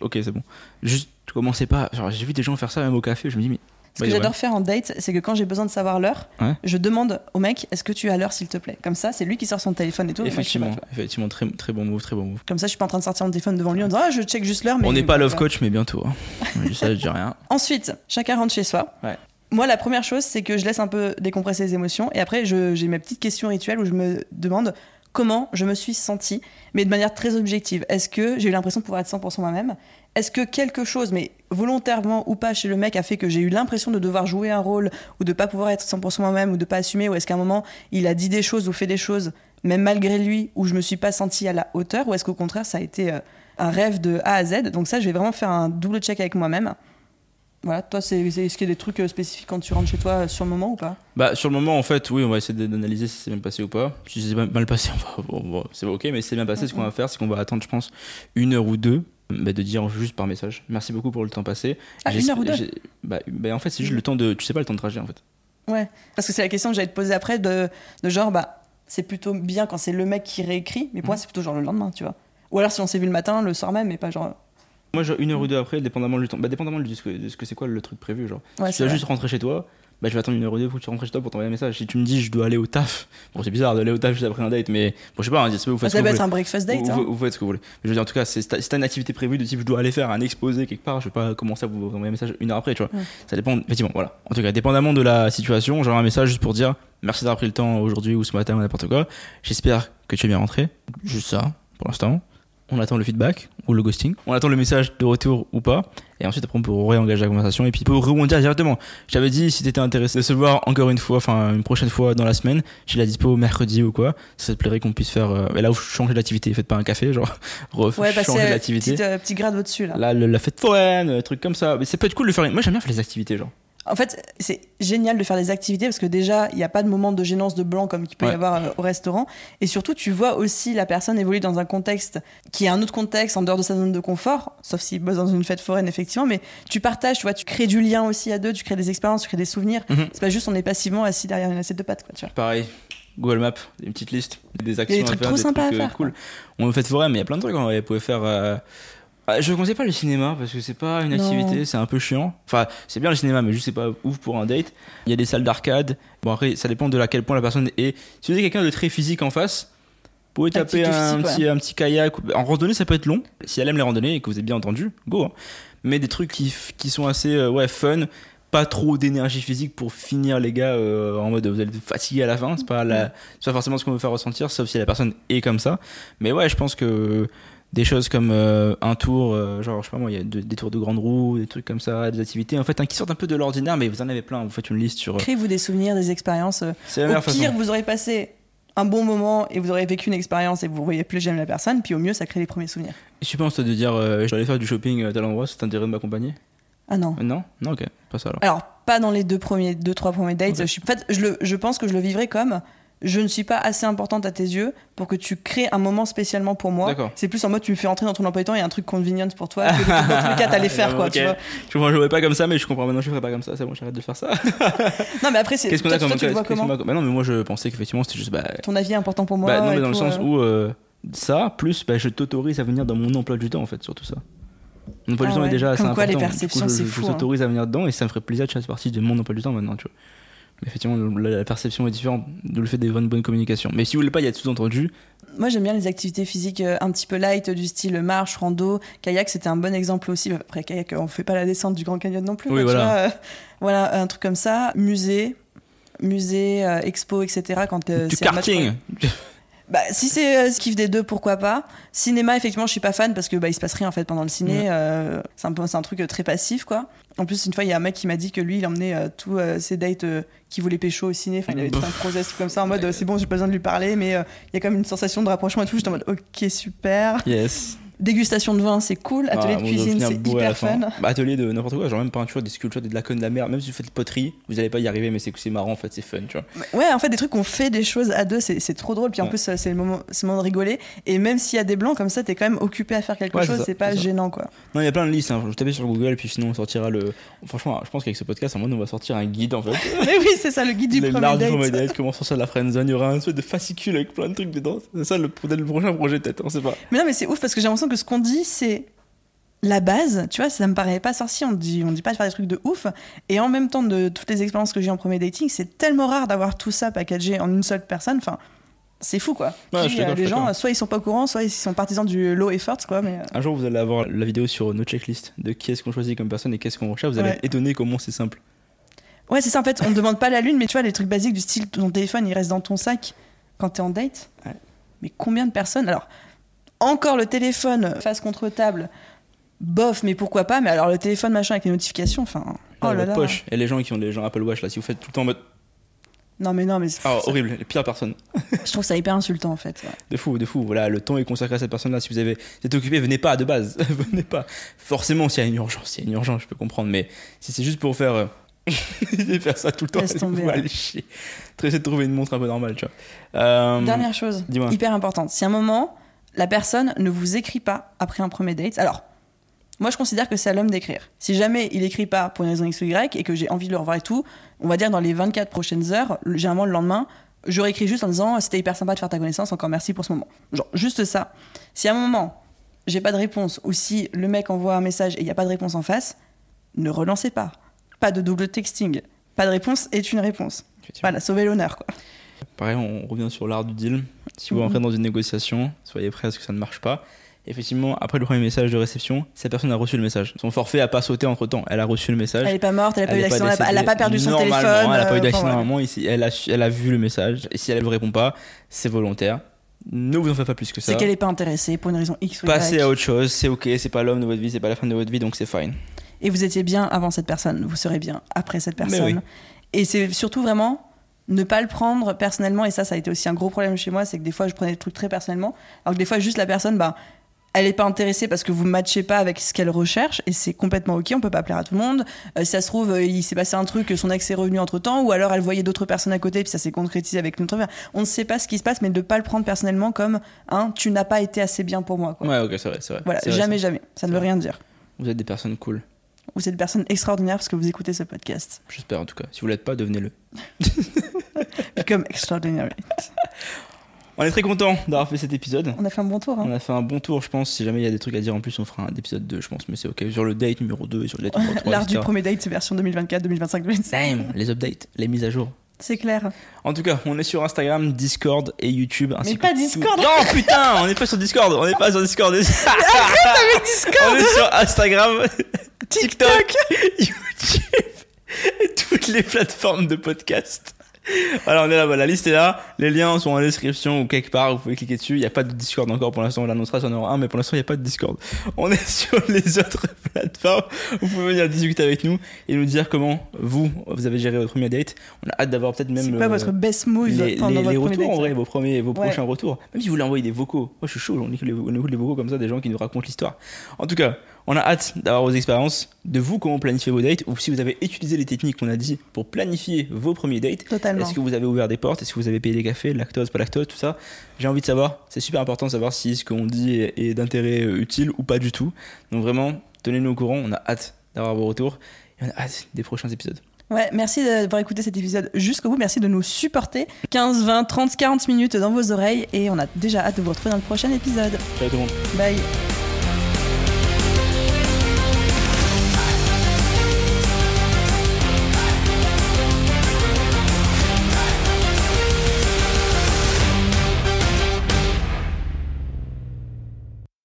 ok, c'est bon. Juste commencez pas, genre j'ai vu des gens faire ça même au café, je me dis, mais. Ce que j'adore faire en date, c'est que quand j'ai besoin de savoir l'heure, Ouais. je demande au mec est-ce que tu as l'heure s'il te plaît? Comme ça, c'est lui qui sort son téléphone et tout. moi, Effectivement, effectivement, très, très bon move, très bon move. Comme ça, je suis pas en train de sortir mon téléphone devant lui en disant ah je check juste l'heure. On n'est pas love coach, mais bientôt. Hein. [LAUGHS] Ça, je dis rien. Ensuite, chacun rentre chez soi. Ouais. Moi, la première chose, c'est que je laisse un peu décompresser les émotions. Et après, j'ai mes petites questions rituelles où je me demande comment je me suis sentie, mais de manière très objective. Est-ce que j'ai eu l'impression de pouvoir être 100% moi-même? Est-ce que quelque chose, mais volontairement ou pas chez le mec, a fait que j'ai eu l'impression de devoir jouer un rôle ou de pas pouvoir être 100% moi-même ou de pas assumer Ou est-ce qu'à un moment, il a dit des choses ou fait des choses, même malgré lui, où je me suis pas sentie à la hauteur Ou est-ce qu'au contraire, ça a été euh, un rêve de A à Z? Donc ça, je vais vraiment faire un double check avec moi-même. Voilà, toi, c'est, c'est- est-ce qu'il y a des trucs euh, spécifiques quand tu rentres chez toi euh, sur le moment ou pas? Bah, sur le moment, en fait, oui, on va essayer d'analyser si c'est bien passé ou pas. Si c'est mal mal passé, [LAUGHS] on va, bon, bon, c'est ok, mais si c'est bien passé, ce qu'on va faire, c'est qu'on va attendre, je pense, une heure ou deux, bah, de dire juste par message. Merci beaucoup pour le temps passé. Ah, une heure ou deux bah, bah, en fait, c'est juste le temps de. Tu sais pas le temps de trajet, en fait. Ouais, parce que c'est la question que j'allais te poser après de, de genre, bah, c'est plutôt bien quand c'est le mec qui réécrit, mais pour moi, c'est plutôt genre le lendemain, tu vois. Ou alors si on s'est vu le matin, le soir même, mais pas genre. Moi, genre, une heure ou deux après, dépendamment du temps. Bah, dépendamment de ce que, c'est quoi le truc prévu, genre. Ouais, si tu vas juste rentrer chez toi, bah, je vais attendre une heure ou deux pour que tu rentres chez toi pour t'envoyer un message. Si tu me dis, je dois aller au taf, bon, c'est bizarre d'aller au taf juste après un date, mais bon, je sais pas, hein, vous Ah, faites ce ça peut être un breakfast date. Vous, hein. vous- vous faites ce que vous voulez. Mais je veux dire, en tout cas, c'est si t'as une activité prévue de type je dois aller faire un exposé quelque part, je vais pas commencer à vous envoyer un message une heure après, tu vois. Ouais. Ça dépend, effectivement, voilà. En tout cas, dépendamment de la situation, j'aurai un message juste pour dire merci d'avoir pris le temps aujourd'hui ou ce matin ou n'importe quoi. J'espère que tu es bien rentré. Juste ça, pour l'instant. On attend le feedback ou le ghosting. On attend le message de retour ou pas. Et ensuite, après, on peut réengager la conversation et puis pour rebondir directement. J'avais dit, si t'étais intéressé de se voir encore une fois, enfin, une prochaine fois dans la semaine, j'ai la dispo mercredi ou quoi. Ça te plairait qu'on puisse faire, euh, et là où changer d'activité. Faites pas un café, genre, [LAUGHS] Ouais, passer changer euh, d'activité. petit, euh, petit grade au-dessus là. Là, le- la fête foraine, truc comme ça. Mais ça peut être cool de faire. Moi, j'aime bien faire les activités, genre. En fait, c'est génial de faire des activités parce que déjà, il n'y a pas de moment de gênance de blanc comme il peut y avoir euh, au restaurant. Et surtout, tu vois aussi la personne évoluer dans un contexte qui est un autre contexte en dehors de sa zone de confort, sauf s'il bosse dans une fête foraine, effectivement. Mais tu partages, tu vois, tu crées du lien aussi à deux, tu crées des expériences, tu crées des souvenirs. Mhm. C'est pas juste on est passivement assis derrière une assiette de pâtes, quoi, tu vois. Pareil, Google Maps, une petite liste, des actions des à trucs faire, trop des sympas trucs, à euh, faire, cool. On fait forêt, mais il y a plein de trucs. On pouvait faire. euh, Je ne conseille pas le cinéma parce que c'est pas une activité, c'est un peu chiant. Enfin, c'est bien le cinéma, mais juste c'est pas ouf pour un date. Il y a des salles d'arcade. Bon, après, ça dépend de à quel point la personne est. Si vous avez quelqu'un de très physique en face, vous pouvez taper un physique, petit, un petit kayak. En randonnée, ça peut être long. Si elle aime les randonnées et que vous êtes bien entendu, go. hein. Mais des trucs qui, qui sont assez euh, ouais, fun. Pas trop d'énergie physique pour finir les gars euh, en mode vous allez être fatigué à la fin. C'est pas, la, pas forcément ce qu'on veut faire ressentir, sauf si la personne est comme ça. Mais ouais, je pense que des choses comme euh, un tour, euh, genre je sais pas moi, il y a de- des tours de grande roue, des trucs comme ça, des activités en fait hein, qui sortent un peu de l'ordinaire, mais vous en avez plein. Vous faites une liste sur. Créez-vous des souvenirs, des expériences. euh, C'est la Au meilleure pire, façon. vous aurez passé un bon moment et vous aurez vécu une expérience et vous voyez plus jamais la personne, puis au mieux, ça crée les premiers souvenirs. Et tu penses toi, de dire euh, je vais aller faire du shopping à tel endroit, ça t'intéresse de m'accompagner? Ah non. Euh, Non? Non, ok, pas ça alors. Alors, pas dans les deux premiers, deux, trois premiers dates. Je, suis, en fait, je, le, je pense que je le vivrai comme je ne suis pas assez importante à tes yeux pour que tu crées un moment spécialement pour moi. C'est plus en mode tu me fais rentrer dans ton emploi du temps et un truc convenient pour toi. que dans tous les cas, t'allais faire [LAUGHS] quoi, tu vois. Je je vois pas comme ça, mais je comprends maintenant, je ferai pas comme ça, c'est bon, j'arrête de faire ça. [LAUGHS] Non, mais après, c'est. Qu'est-ce qu'on toi, a comme toi, tu vois comment Bah non, mais moi je pensais qu'effectivement c'était juste. Bah, Ton avis est important pour moi. bah non, mais dans le sens euh. où euh, ça, plus bah, je t'autorise à venir dans mon emploi du temps en fait, surtout ça. Mon emploi Ah du temps ouais. est déjà assez Comme quoi, les perceptions, je, c'est je fou, vous hein. autorise à venir dedans et ça me ferait plaisir de faire partie de mon emploi du temps maintenant, tu vois. Effectivement, la, perception est différente de le fait des bonnes, bonnes communications. Mais si vous voulez pas, il y a sous-entendu. Moi, j'aime bien les activités physiques euh, un petit peu light, du style marche, rando. Kayak, c'était un bon exemple aussi. Après, kayak, euh, on fait pas la descente du Grand Canyon non plus. Oui, quoi, tu voilà. vois, euh, voilà, un truc comme ça. Musée, musée, euh, expo, etc. Quand euh, du c'est un match- karting [LAUGHS] Bah, si c'est euh, ce kiff des deux, pourquoi pas. Cinéma, effectivement, je suis pas fan parce que bah, il se passe rien en fait pendant le ciné. Ouais. euh, c'est un un truc euh, très passif, quoi. En plus, une fois, il y a un mec qui m'a dit que lui, il emmenait euh, tous euh, ses dates qui voulait pécho au ciné. Enfin, il avait tout un process comme ça en mode c'est bon, j'ai pas besoin de lui parler, mais il y a quand même une sensation de rapprochement et tout. J'étais en mode ok, super. Yes. Dégustation de vin, c'est cool. Atelier Ah, de cuisine, c'est hyper fun. Bah, atelier de n'importe quoi, genre même peinture, des sculptures, des de la conne de la mer. Même si vous faites poterie, vous allez pas y arriver, mais c'est c'est marrant en fait, c'est fun, tu vois. Ouais, en fait, des trucs qu'on fait des choses à deux, c'est c'est trop drôle. Puis en Ouais. plus, c'est le moment, c'est le moment de rigoler. Et même s'il y a des blancs comme ça, t'es quand même occupé à faire quelque Ouais, chose. C'est pas gênant, quoi. Non, il y a plein de listes. Hein. Je tapais sur Google, puis sinon on sortira le. Franchement, je pense qu'avec ce podcast, à un moment, on va sortir un guide en fait. [LAUGHS] Mais oui, c'est ça, le guide du premier date. comment sortir de la friendzone. Il y aura un espèce de fascicule avec plein de trucs dedans. C'est ça le, le prochain projet, peut-être, on sait pas. Mais non, mais c'est ouf parce que j'ai l'impression que ce qu'on dit, c'est la base. Tu vois, ça me paraît pas sorcier. On dit, on dit pas de faire des trucs de ouf. Et en même temps, de toutes les expériences que j'ai en premier dating, c'est tellement rare d'avoir tout ça packagé en une seule personne. Enfin, c'est fou, quoi. Ouais, Puis, euh, les gens, soit ils sont pas au courant, soit ils sont partisans du low effort, quoi. Mais euh, Un jour, vous allez avoir la vidéo sur nos checklists de qui est-ce qu'on choisit comme personne et qu'est-ce qu'on recherche. Vous allez Ouais. être étonné comment c'est simple. ouais, c'est ça. En fait, on ne demande pas la lune, mais tu vois, les trucs basiques du style ton téléphone, il reste dans ton sac quand t'es en date. Ouais. Mais combien de personnes? Alors, encore le téléphone face contre table. Bof, mais pourquoi pas Mais alors le téléphone machin avec les notifications, enfin. Oh là votre là. poche. Et les gens qui ont les gens Apple Watch là, si vous faites tout le temps en mode. Non mais non mais c'est- Ah, horrible, les pires personnes. je trouve ça hyper insultant en fait. ouais. De fou, de fou. Voilà, le temps est consacré à cette personne-là. Si vous avez vous êtes occupé, venez pas de base. [LAUGHS] venez pas. Forcément, s'il y a une urgence, s'il y a une urgence, je peux comprendre. Mais si c'est juste pour faire. euh, [LAUGHS] faire ça tout le temps, Laisse [LAUGHS] tomber, vous ouais. allez chier. Très essayer de trouver une montre un peu normale, tu vois. Euh, Dernière chose, hyper importante. Si à un moment la personne ne vous écrit pas après un premier date, alors moi je considère que c'est à l'homme d'écrire. Si jamais il écrit pas pour une raison X ou Y et que j'ai envie de le revoir et tout, on va dire dans les 24 prochaines heures, le- généralement le lendemain, j'aurais écrit juste en disant c'était hyper sympa de faire ta connaissance, encore merci pour ce moment. Genre juste ça. Si à un moment j'ai pas de réponse ou si le mec envoie un message et il n'y a pas de réponse en face, ne relancez pas. Pas de double texting. Pas de réponse est une réponse. Voilà, sauvez l'honneur quoi. Pareil, on revient sur l'art du deal. Si vous Mhm. entrez dans une négociation, soyez prêts à ce que ça ne marche pas. Effectivement, après le premier message de réception, cette personne a reçu le message. Son forfait a pas sauté entre temps. Elle a reçu le message. Elle est pas morte, elle a pas Elle eu est d'accident, elle a pas- perdu son téléphone. Elle a pas eu euh, d'accident normalement. Elle a, elle a vu le message. Et si elle ne vous répond pas, c'est volontaire. Ne vous en faites pas plus que ça. C'est qu'elle est pas intéressée pour une raison X ou Passez Y. à autre chose. C'est ok. C'est pas l'homme de votre vie. C'est pas la fin de votre vie. Donc c'est fine. Et vous étiez bien avant cette personne, vous serez bien après cette personne. oui. Et c'est surtout vraiment ne pas le prendre personnellement. Et ça, ça a été aussi un gros problème chez moi, c'est que des fois, je prenais le truc très personnellement. Alors que des fois, juste la personne, bah, elle est pas intéressée parce que vous matchez pas avec ce qu'elle recherche et c'est complètement ok. On peut pas plaire à tout le monde. Euh, si ça se trouve, euh, il s'est passé un truc, son ex est revenu entre temps, ou alors elle voyait d'autres personnes à côté puis ça s'est concrétisé avec notre affaire. On ne sait pas ce qui se passe, mais de pas le prendre personnellement comme un tu n'as pas été assez bien pour moi. Quoi. Ouais, ok, c'est vrai. C'est vrai. Voilà, vrai, jamais, jamais. Ça ne veut rien dire. Vous êtes des personnes cool. Vous êtes une personne extraordinaire parce que vous écoutez ce podcast. J'espère en tout cas. Si vous l'êtes pas, devenez-le. [LAUGHS] Become extraordinary. On est très content d'avoir fait cet épisode. On a fait un bon tour. hein. On a fait un bon tour, je pense. Si jamais il y a des trucs à dire en plus, on fera un épisode 2, je pense. Mais c'est ok. Sur le date numéro 2 et sur le date numéro 3. [LAUGHS] L'art du premier date, c'est version 2024, 2025, 2026. Damn, les updates, les mises à jour. C'est clair. En tout cas, on est sur Instagram, Discord et YouTube. ainsi Mais que pas tout- Discord. Non, putain, on n'est pas sur Discord. On n'est pas sur Discord. [LAUGHS] Arrête avec Discord. On est sur Instagram, TikTok. [LAUGHS] YouTube et toutes les plateformes de podcast. [LAUGHS] Alors on est là, la liste est là, les liens sont en description ou quelque part, vous pouvez cliquer dessus. Il n'y a pas de Discord encore pour l'instant, on l'annoncera sur numéro 1, mais pour l'instant il n'y a pas de Discord. On est [LAUGHS] sur les autres [LAUGHS] plateformes, vous pouvez venir discuter avec nous et nous dire comment vous, vous avez géré votre premier date. On a hâte d'avoir peut-être même... C'est quoi votre best move les, pendant les- votre les retours date en vrai, vos, premiers, vos Ouais. prochains retours. Même si vous voulez envoyer des vocaux. Moi je suis chaud, on écoute les vocaux comme ça des gens qui nous racontent l'histoire. En tout cas, on a hâte d'avoir vos expériences, de vous comment planifier vos dates, ou si vous avez utilisé les techniques qu'on a dit pour planifier vos premiers dates. Totalement. Est-ce que vous avez ouvert des portes? Est-ce que vous avez payé des cafés, lactose, pas lactose, tout ça? J'ai envie de savoir. C'est super important de savoir si ce qu'on dit est, est d'intérêt euh, utile ou pas du tout. Donc vraiment, tenez-nous au courant. On a hâte d'avoir vos retours et on a hâte des prochains épisodes. Ouais, merci d'avoir écouté cet épisode jusqu'au bout. Merci de nous supporter. 15, 20, 30, 40 minutes dans vos oreilles. Et on a déjà hâte de vous retrouver dans le prochain épisode. Ciao tout le monde. Bye.